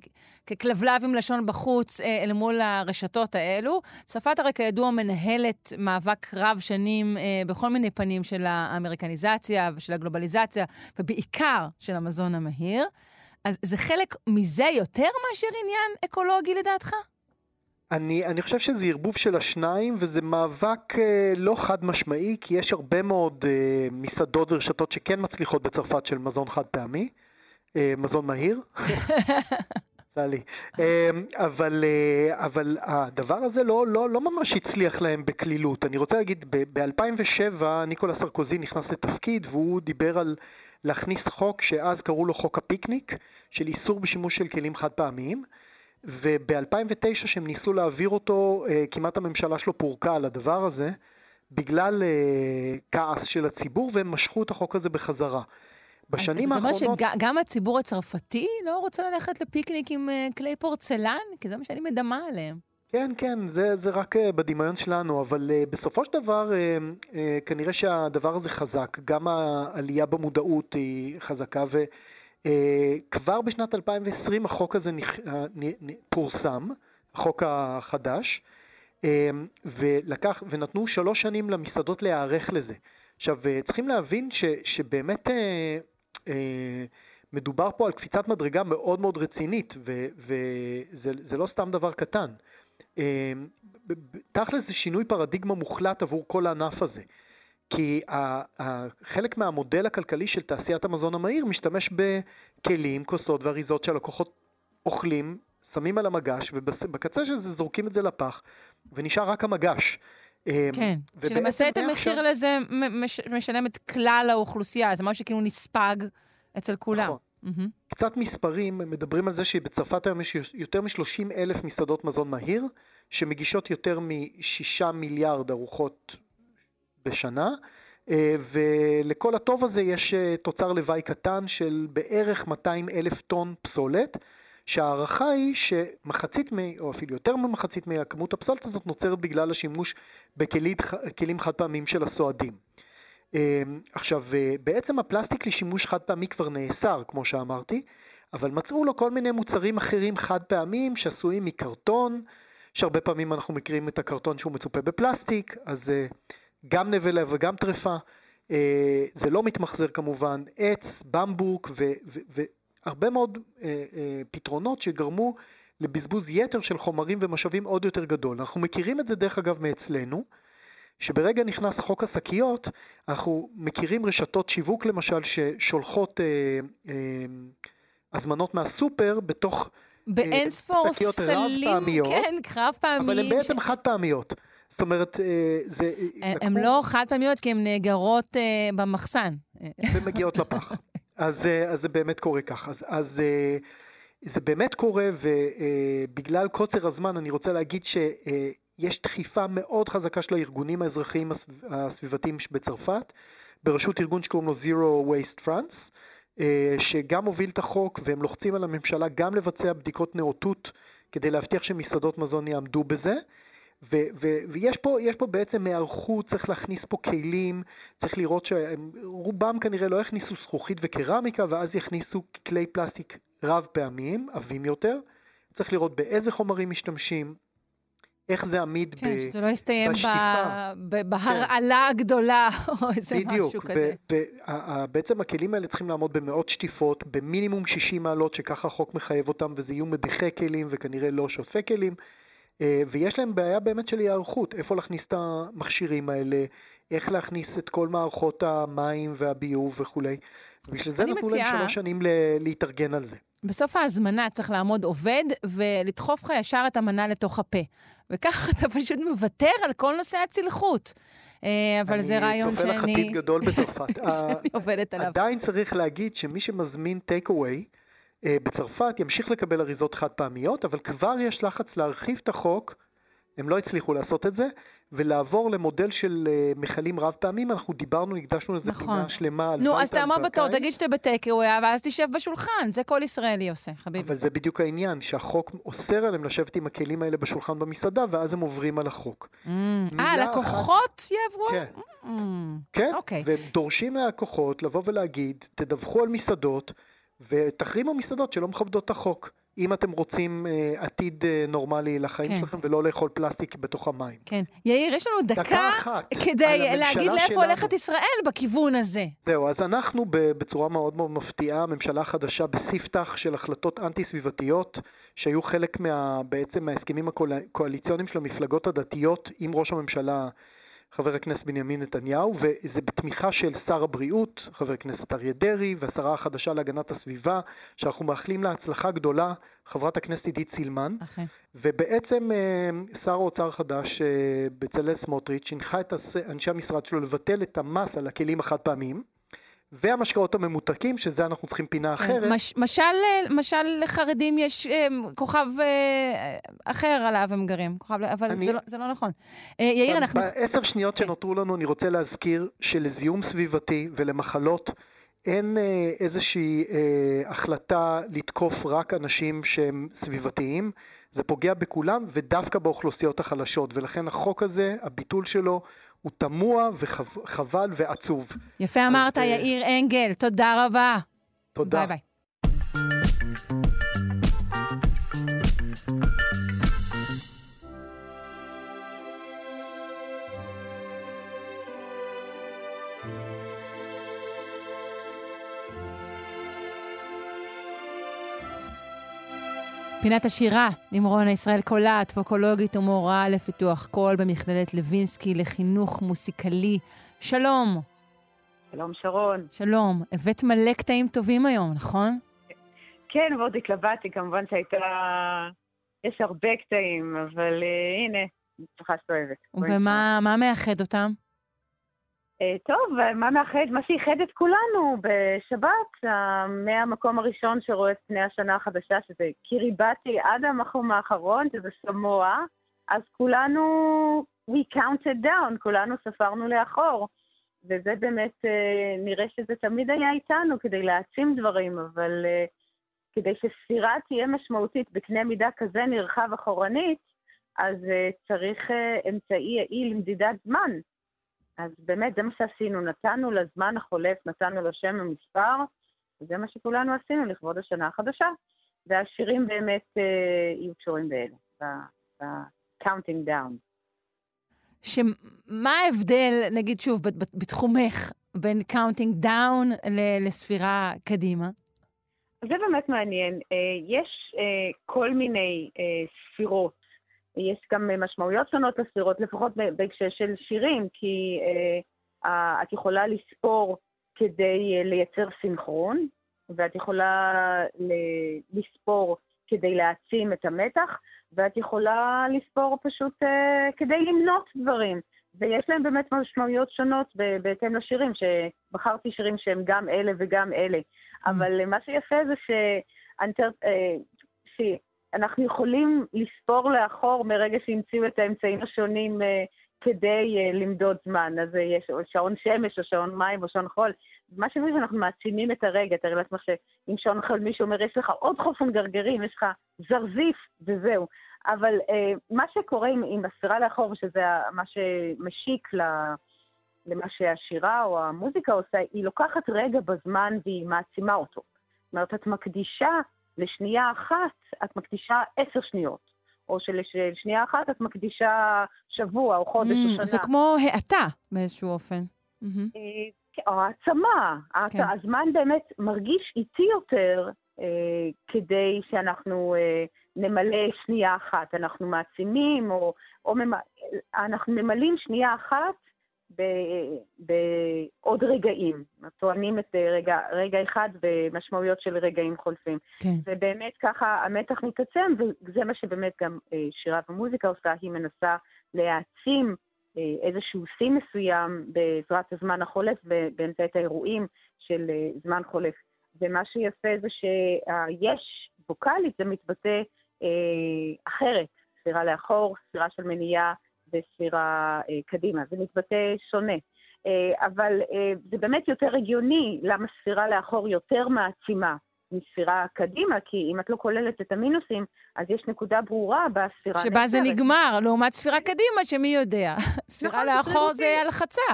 ככלבלב עם לשון בחוץ אל מול הרשתות האלו, צרפת הרי כידוע מנהלת מאבק רב שנים בכל מיני פנים של האמריקניזציה ושל הגלובליזציה, ובעיקר של המזון המהיר. אז זה חלק מזה יותר מאשר עניין אקולוגי לדעתך? אני, אני חושב שזה ערבוב של השניים, וזה מאבק אה, לא חד משמעי, כי יש הרבה מאוד אה, מסעדות ורשתות שכן מצליחות בצרפת של מזון חד פעמי, אה, מזון מהיר. לי. אה, אבל, אה, אבל הדבר הזה לא, לא, לא ממש הצליח להם בקלילות. אני רוצה להגיד, ב-2007 ניקולה סרקוזי נכנס לתפקיד והוא דיבר על להכניס חוק שאז קראו לו חוק הפיקניק, של איסור בשימוש של כלים חד פעמיים. וב-2009 שהם ניסו להעביר אותו, אה, כמעט הממשלה שלו פורקה על הדבר הזה, בגלל אה, כעס של הציבור, והם משכו את החוק הזה בחזרה. בשנים אז זאת אומרת האחרונות... שגם הציבור הצרפתי לא רוצה ללכת לפיקניק עם אה, כלי פורצלן? כי זה מה שאני מדמה עליהם. כן, כן, זה, זה רק בדמיון שלנו, אבל בסופו של דבר כנראה שהדבר הזה חזק, גם העלייה במודעות היא חזקה, וכבר uh, בשנת 2020 החוק הזה. נ... פורסם, החוק החדש, uh, ולקח, ונתנו שלוש שנים למסעדות להיערך לזה. עכשיו, צריכים להבין ש, שבאמת מדובר פה על קפיצת מדרגה מאוד מאוד רצינית, וזה לא סתם דבר קטן. תכל'ס זה שינוי פרדיגמה מוחלט עבור כל הענף הזה. כי חלק מהמודל הכלכלי של תעשיית המזון המהיר משתמש בכלים, כוסות ואריזות שהלקוחות אוכלים, שמים על המגש, ובקצה של זה זורקים את זה לפח, ונשאר רק המגש. כן, שלמעשה את המחיר לזה משלם את כלל האוכלוסייה, זה משהו שכאילו נספג אצל כולם. נכון. Mm-hmm. קצת מספרים, מדברים על זה שבצרפת היום יש יותר מ-30 אלף מסעדות מזון מהיר, שמגישות יותר מ-6 מיליארד ארוחות בשנה, ולכל הטוב הזה יש תוצר לוואי קטן של בערך 200 אלף טון פסולת, שההערכה היא שמחצית, או אפילו יותר ממחצית מהכמות הפסולת הזאת נוצרת בגלל השימוש בכלים חד פעמים של הסועדים. עכשיו, בעצם הפלסטיק לשימוש חד פעמי כבר נאסר, כמו שאמרתי, אבל מצאו לו כל מיני מוצרים אחרים חד פעמים שעשויים מקרטון, שהרבה פעמים אנחנו מכירים את הקרטון שהוא מצופה בפלסטיק, אז גם נבלה וגם טרפה. זה לא מתמחזר כמובן, עץ, במבוק והרבה מאוד פתרונות שגרמו לבזבוז יתר של חומרים ומשאבים עוד יותר גדול. אנחנו מכירים את זה דרך אגב מאצלנו. שברגע נכנס חוק השקיות, אנחנו מכירים רשתות שיווק למשל ששולחות אה, אה, הזמנות מהסופר בתוך באין ספור סלים, כן, חד פעמיים. אבל הן בעצם ש... חד פעמיות. זאת אומרת, אה, זה... הן לקחו... לא חד פעמיות כי הן נאגרות אה, במחסן. ומגיעות לפח. אז, אז זה באמת קורה כך. אז, אז זה באמת קורה, ובגלל קוצר הזמן אני רוצה להגיד שיש דחיפה מאוד חזקה של הארגונים האזרחיים הסביבתיים בצרפת, בראשות ארגון שקוראים לו Zero Waste France, שגם הוביל את החוק, והם לוחצים על הממשלה גם לבצע בדיקות נאותות כדי להבטיח שמסעדות מזון יעמדו בזה. ו- ו- ויש פה, פה בעצם היערכות, צריך להכניס פה כלים, צריך לראות שרובם כנראה לא יכניסו זכוכית וקרמיקה, ואז יכניסו כלי פלסטיק רב פעמיים, עבים יותר. צריך לראות באיזה חומרים משתמשים, איך זה עמיד כן, ב- שזה לא יסתיים בשטיפה. ב- בהרעלה הגדולה, או איזה בדיוק, משהו כזה. ובעצם הכלים האלה צריכים לעמוד במאות שטיפות, במינימום 60 מעלות, שככה החוק מחייב אותם, וזה יהיו מדיחי כלים וכנראה לא שופי כלים. אה, ויש להם בעיה באמת של היערכות, איפה להכניס את המכשירים האלה, איך להכניס את כל מערכות המים והביוב וכולי. בשביל זה נתנו מציעה- להם שלוש שנים ל- להתארגן על זה. בסוף ההזמנה צריך לעמוד עובד ולדחוף לך ישר את המנה לתוך הפה. וככה אתה פשוט מוותר על כל נושא הצלחות. אה, אבל זה רעיון אני צופה לך שאני עתיד גדול בצרפת. שאני עובדת עליו. עדיין צריך להגיד שמי שמזמין טייק אווי בצרפת ימשיך לקבל אריזות חד פעמיות, אבל כבר יש לחץ להרחיב את החוק, הם לא הצליחו לעשות את זה, ולעבור למודל של אה, מכלים רב פעמים, אנחנו דיברנו, הקדשנו לזה נכון. פינה שלמה נו, אז תעמוד בתור, תגיד שאתה בטייקווי, ואז תשב בשולחן. זה כל ישראלי עושה, חביבי. אבל זה בדיוק העניין, שהחוק אוסר עליהם לשבת עם הכלים האלה בשולחן במסעדה, ואז הם עוברים על החוק. Mm. אה, אחת- לקוחות יעברו? כן. Mm. כן, אוקיי. והם דורשים מהלקוחות לבוא ולהגיד, תדווחו על מסעדות ותחרימו מסעדות שלא מכבדות את החוק. אם אתם רוצים אה, עתיד אה, נורמלי לחיים כן. שלכם ולא לאכול פלסטיק בתוך המים. כן. יאיר, יש לנו דקה דקה כדי להגיד לאיפה שלנו. הולכת ישראל בכיוון הזה. זהו, אז אנחנו בצורה מאוד מאוד מפתיעה, הממשלה חדשה בספתח של החלטות אנטי-סביבתיות, שהיו חלק מה, בעצם מההסכמים הקואליציוניים של המפלגות הדתיות עם ראש הממשלה חבר הכנסת בנימין נתניהו, וזה בתמיכה של שר הבריאות, חבר הכנסת אריה דרעי, והשרה החדשה להגנת הסביבה, שאנחנו מאחלים לה הצלחה גדולה, חברת הכנסת עידית סילמן. אכן. ובעצם אה, שר האוצר החדש, אה, בצלאל סמוטריץ', הנחה את אנשי המשרד שלו לבטל את המס על הכלים החד פעמיים, והמשקאות הממותקים, שזה אנחנו צריכים פינה כן. אחרת. מש, משל, אה, משל לחרדים יש אה, כוכב אה, אחר עליו הם גרים, כוכב, אבל אני- זה, לא, זה לא נכון. אה, יאיר, אנחנו... בעשר שניות כן. שנותרו לנו אני רוצה להזכיר שלזיהום סביבתי ולמחלות אין אה, איזושהי אה, החלטה לתקוף רק אנשים שהם סביבתיים, זה פוגע בכולם ודווקא באוכלוסיות החלשות, ולכן החוק הזה, הביטול שלו, הוא תמוה וחבל ועצוב. יפה אמרת, אה, יאיר אנגל, תודה רבה. תודה. ביי ביי. פינת השירה רונה ישראל קולט, ווקולוגית ומורה לפיתוח קול במכללת לוינסקי לחינוך מוסיקלי. שלום. שלום שרון. שלום. הבאת מלא קטעים טובים היום, נכון? כן, ועוד התלבטתי, כמובן שהייתה... יש הרבה קטעים, אבל uh, הנה, שאת אוהבת. ומה מה מאחד אותם? Uh, טוב, מה מאחד? מה שאיחד את כולנו בשבת, מהמקום הראשון שרואה את פני השנה החדשה, שזה קיריבטי, עד המקום האחרון, שזה סמואה, אז כולנו, we counted down, כולנו ספרנו לאחור. וזה באמת, uh, נראה שזה תמיד היה איתנו כדי להעצים דברים, אבל uh, כדי שספירה תהיה משמעותית בקנה מידה כזה נרחב אחורנית, אז צריך אמצעי יעיל למדידת זמן. אז באמת, זה מה שעשינו, נתנו לזמן החולף, נתנו לו שם ומספר, וזה מה שכולנו עשינו לכבוד השנה החדשה. והשירים באמת אה, יהיו קשורים באלה, ב-counting down. שמה ההבדל, נגיד שוב, בתחומך, בין counting down לספירה קדימה? זה באמת מעניין. אה, יש אה, כל מיני אה, ספירות. יש גם אה, משמעויות שונות לספירות, לפחות בהקשר של שירים, כי אה, אה, את יכולה לספור כדי אה, לייצר סינכרון, ואת יכולה לספור כדי להעצים את המתח, ואת יכולה לספור פשוט אה, כדי למנות דברים. ויש להם באמת משמעויות שונות בהתאם לשירים, שבחרתי שירים שהם גם אלה וגם אלה. אבל מה שיפה זה שאנחנו יכולים לספור לאחור מרגע שהמציאו את האמצעים השונים אה, כדי אה, למדוד זמן. אז אה, יש או שעון שמש, או שעון מים, או שעון חול. מה שאני אומרת, אנחנו מעצימים את הרגע. תאר לעצמך שעם שעון חול מישהו אומר, יש לך עוד חופן גרגרים, יש לך זרזיף, וזהו. אבל אה, מה שקורה עם, עם הספירה לאחור, שזה מה שמשיק ל... למה שהשירה או המוזיקה עושה, היא לוקחת רגע בזמן והיא מעצימה אותו. זאת אומרת, את מקדישה לשנייה אחת, את מקדישה עשר שניות. או שלשנייה אחת את מקדישה שבוע או חודש או Mm, שנה. זה כמו האטה באיזשהו אופן. מהמם. אה, או העצמה. העצ- כן. הזמן באמת מרגיש איטי יותר אה, כדי שאנחנו אה, נמלא שנייה אחת. אנחנו מעצימים, או, או ממ... אנחנו ממלאים שנייה אחת בעוד רגעים. טוענים את אה, רגע, רגע אחד במשמעויות של רגעים חולפים. כן. ובאמת ככה המתח מתעצם, וזה מה שבאמת גם אה, שירה ומוזיקה עושה, היא מנסה להעצים אה, איזשהו שיא מסוים בעזרת הזמן החולף ובאמצעות האירועים של זמן חולף. ומה שיפה זה שיש ווקאלית, זה מתבטא אה, אחרת, ספירה לאחור, ספירה של מניעה וספירה אה, קדימה. זה מתבטא שונה. אה, אבל אה, זה באמת יותר הגיוני למה ספירה לאחור יותר מעצימה מספירה קדימה, כי אם את לא כוללת את המינוסים, אז יש נקודה ברורה בספירה שבה זה הנעצרת. נגמר, לעומת ספירה קדימה, שמי יודע. ספירה נכון, לאחור זה זה הלחצה.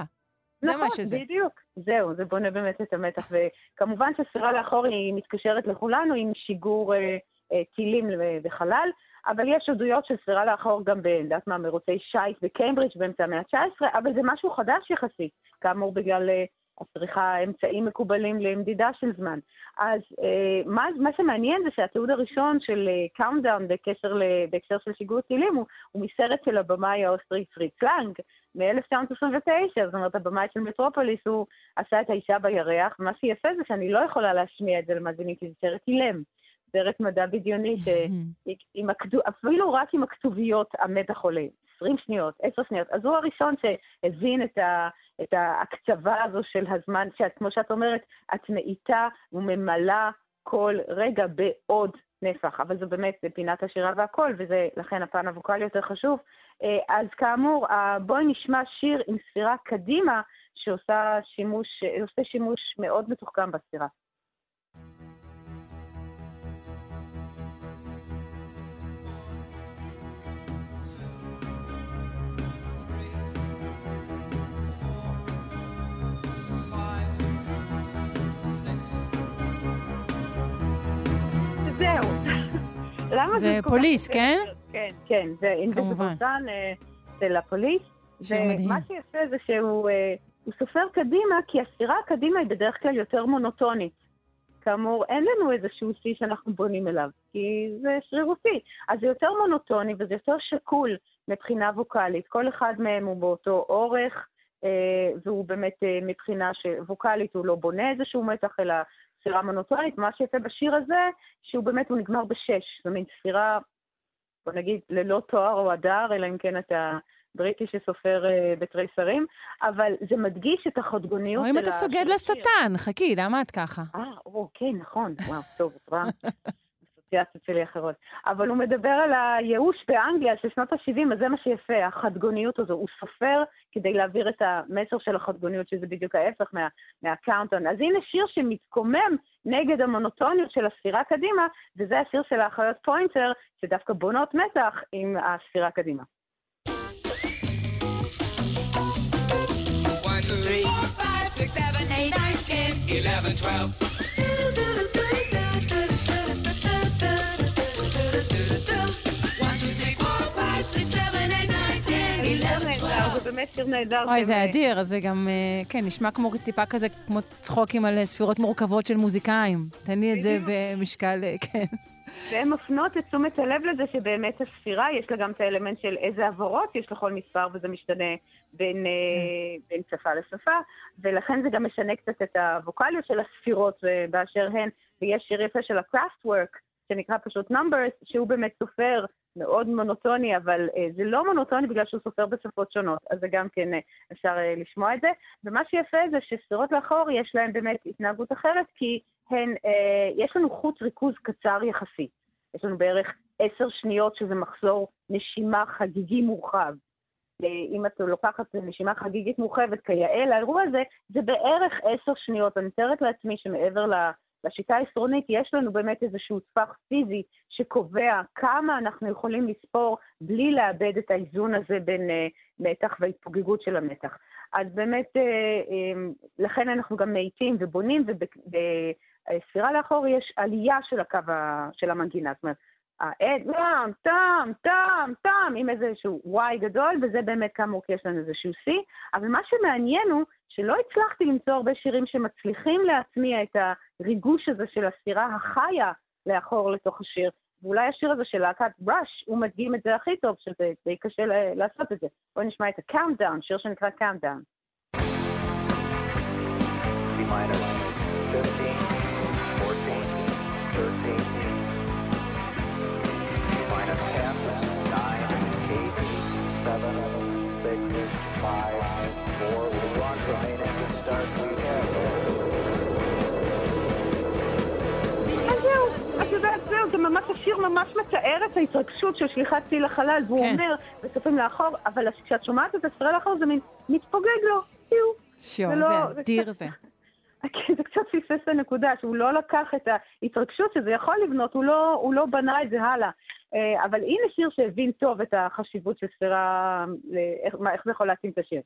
זה מה שזה. נכון, בדיוק. זהו, זה בונה באמת את המתח. וכמובן שספירה לאחור היא מתקשרת לכולנו עם שיגור אה, אה, טילים ל- בחלל, אבל יש עדויות של ספירה לאחור גם ב, יודעת מה, מרוצי שיט בקיימברידג' באמצע המאה ה-19, אבל זה משהו חדש יחסית, כאמור בגלל אה, הצריכה אמצעים מקובלים למדידה של זמן. אז אה, מה, מה שמעניין זה שהתיעוד הראשון של countdown בקשר ל- בהקשר של שיגור טילים הוא, הוא מסרט של הבמאי האוסטרי פריץ לנג מ-1929, זאת אומרת, הבמאי של מטרופוליס, הוא עשה את האישה בירח, ומה שיפה זה שאני לא יכולה להשמיע את זה למאזינים, כי זה סרט אילם. סרט מדע בדיוני, שעם הכתוב, אפילו רק עם הכתוביות המתח עולה, 20 שניות, 10 שניות. אז הוא הראשון שהבין את, ה, את ההקצבה הזו של הזמן, שאת, כמו שאת אומרת, את מאיטה וממלאה כל רגע בעוד נפח. אבל זה באמת, זה פינת השירה והכל, וזה לכן הפן הווקאלי יותר חשוב. אה, אז כאמור, אה, בואי נשמע שיר עם ספירה קדימה, שעושה שימוש, אה, שימוש מאוד מתוחכם בספירה. זהו. למה זה כך פוליס? כן? כן, כן, זה כמובן. אינדסטרסן של הפוליס. שיר מדהים. ומה שיפה זה שהוא אה, סופר קדימה, כי הספירה הקדימה היא בדרך כלל יותר מונוטונית. כאמור, אין לנו איזשהו שיא שאנחנו בונים אליו, כי זה שרירותי. אז זה יותר מונוטוני וזה יותר שקול מבחינה ווקאלית. כל אחד מהם הוא באותו אורך, אה, והוא באמת אה, מבחינה שווקאלית הוא לא בונה איזשהו מתח, אלא ספירה מונוטונית. מה שיפה בשיר הזה, שהוא באמת, הוא נגמר בשש. זו מין ספירה, בוא נגיד, ללא תואר או הדר, אלא אם כן אתה בריטי שסופר אה, בתריסרים, אבל זה מדגיש את החדגוניות או של אם אתה סוגד השיר. לשטן, חכי, למה את ככה? אה, או, כן, נכון. וואו, טוב, את רואה? אסוציאציות שלי אחרות. אבל הוא מדבר על הייאוש באנגליה של שנות ה-70, אז זה מה שיפה, החדגוניות הזו. הוא סופר כדי להעביר את המסר של החדגוניות, שזה בדיוק ההפך מה, מה countdown. אז הנה שיר שמתקומם נגד המונוטוניות של הספירה קדימה, וזה השיר של האחיות פוינטר, שדווקא בונות מתח עם הספירה קדימה. One, two, three, four, five, six, seven, eight, nine, ten, eleven, twelve. באמת שיר נהדר. של- זה אדיר, זה גם, אה, כן, נשמע כמו טיפה כזה, כמו צחוקים על אה, ספירות מורכבות של מוזיקאים. תן לי את זה במשקל, אה, כן. והן מפנות את תשומת הלב לזה שבאמת הספירה, יש לה גם את האלמנט של איזה עבורות יש לכל מספר, וזה משתנה בין, אה, בין שפה לשפה, ולכן זה גם משנה קצת את הווקאליות של הספירות באשר הן, ויש שיר יפה של ה-Craftwork, שנקרא פשוט Numbers, שהוא באמת סופר מאוד מונוטוני, אבל אה, זה לא מונוטוני בגלל שהוא סופר בשפות שונות, אז זה גם כן אה, אפשר אה, לשמוע את זה. ומה שיפה זה שספירות לאחור יש להן באמת התנהגות אחרת, כי הן, אה, יש לנו חוט ריכוז קצר יחסית. יש לנו בערך עשר שניות שזה מחזור נשימה חגיגי מורחב. אם את לוקחת נשימה חגיגית מורחבת כיאה לאירוע הזה, זה בערך עשר שניות. אני מתארת לעצמי שמעבר לשיטה העשרונית, יש לנו באמת איזשהו טווח פיזי שקובע כמה אנחנו יכולים לספור בלי לאבד את האיזון הזה בין uh, מתח והתפוגגות של המתח. אז באמת, uh, um, לכן אנחנו גם מאיטים ובונים, ובספירה לאחור יש עלייה של הקו, של המנגינה. זאת אומרת, העד, טאם, טאם, טאם, טאם, עם איזשהו Y גדול, וזה באמת כאמור כי יש לנו איזשהו C. אבל מה שמעניין הוא שלא הצלחתי למצוא הרבה שירים שמצליחים להטמיע את הריגוש הזה של הספירה החיה לאחור לתוך השיר. ואולי השיר הזה של להקת בראש, הוא מדגים את זה הכי טוב, שזה די קשה לעשות את זה. בואו נשמע את ה-countdown, שיר שנקרא countdown. 15, 14, 13, זהו, זה ממש, השיר ממש מתאר את ההתרגשות של שליחת טיל לחלל, והוא כן. אומר, וצופים לאחור, אבל כשאת שומעת את הספירה לאחור זה מין מתפוגג לו, טיו. שואו, זה אדיר זה. כן, זה קצת פספס את הנקודה, שהוא לא לקח את ההתרגשות שזה יכול לבנות, הוא לא, הוא לא בנה את זה הלאה. אה, אבל הנה שיר שהבין טוב את החשיבות של ספירה, איך, איך זה יכול להתאים את השיר.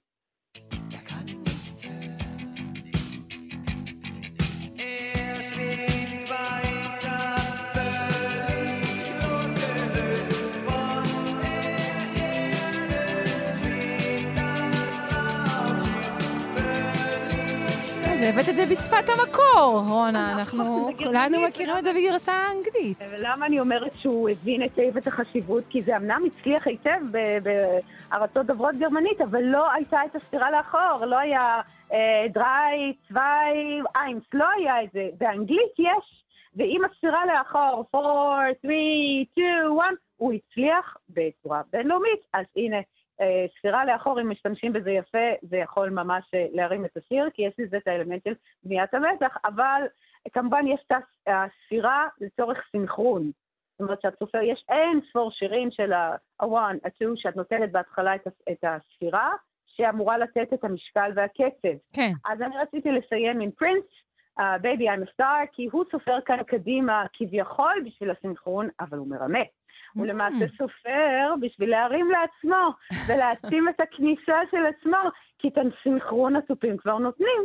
הבאת את זה בשפת המקור, רונה. אנחנו כולנו מכירים את זה בגרסה האנגלית. למה אני אומרת שהוא הבין היטב את החשיבות? כי זה אמנם הצליח היטב בארצות דוברות גרמנית, אבל לא הייתה את הספירה לאחור, לא היה דריי, צווי, איינס, לא היה את זה. באנגלית יש, ועם הספירה לאחור, 4, 3, 2, 1, הוא הצליח בצורה בינלאומית. אז הנה, אה, ספירה לאחור, אם משתמשים בזה יפה, זה יכול ממש אה, להרים את השיר, כי יש לזה את האלמנט של בניית המתח, אבל כמובן יש את הספירה לצורך סינכרון. זאת אומרת שהצופר, יש אין ספור שירים של ה-one, ה-two, שאת נותנת בהתחלה את, את הספירה, שאמורה לתת את המשקל והקצב. כן. אז אני רציתי לסיים עם פרינס, Baby I'm a star, כי הוא סופר כאן קדימה כביכול בשביל הסינכרון, אבל הוא מרמה. הוא למעשה סופר בשביל להרים לעצמו ולהעצים את הכניסה של עצמו, כי את הסינכרון התופים כבר נותנים.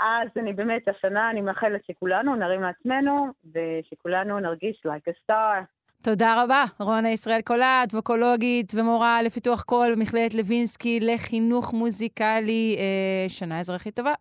אז אני באמת, השנה אני מאחלת שכולנו נרים לעצמנו, ושכולנו נרגיש like a star. תודה רבה, רונה ישראל קולט, ווקולוגית ומורה לפיתוח קול במכללת לוינסקי לחינוך מוזיקלי. אה, שנה אזרחית טובה.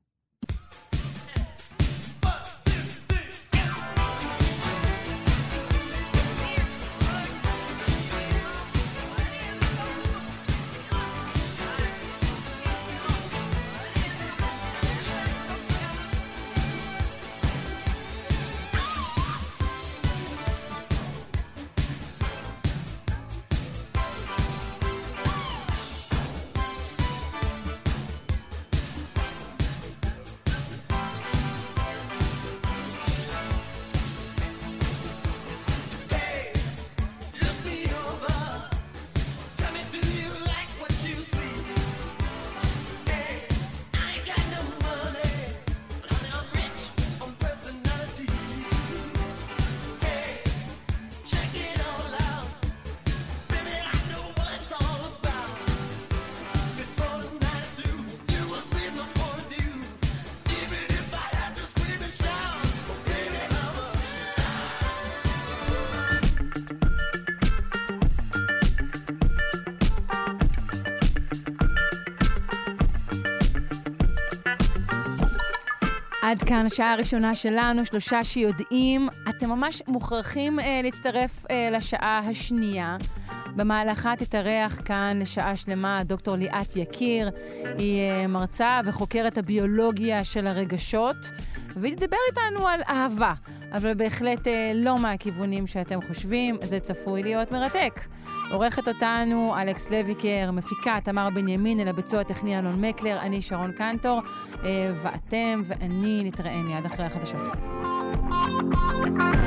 עד כאן השעה הראשונה שלנו, שלושה שיודעים. אתם ממש מוכרחים אה, להצטרף אה, לשעה השנייה. במהלכה תתארח כאן לשעה שלמה דוקטור ליאת יקיר. היא אה, מרצה וחוקרת הביולוגיה של הרגשות, והיא תדבר איתנו על אהבה, אבל בהחלט אה, לא מהכיוונים שאתם חושבים, זה צפוי להיות מרתק. עורכת אותנו אלכס לויקר, מפיקה תמר בנימין, אל הביצוע הטכני אלון מקלר, אני שרון קנטור, אה, ואתם ואני נתראה מיד אחרי החדשות. thank you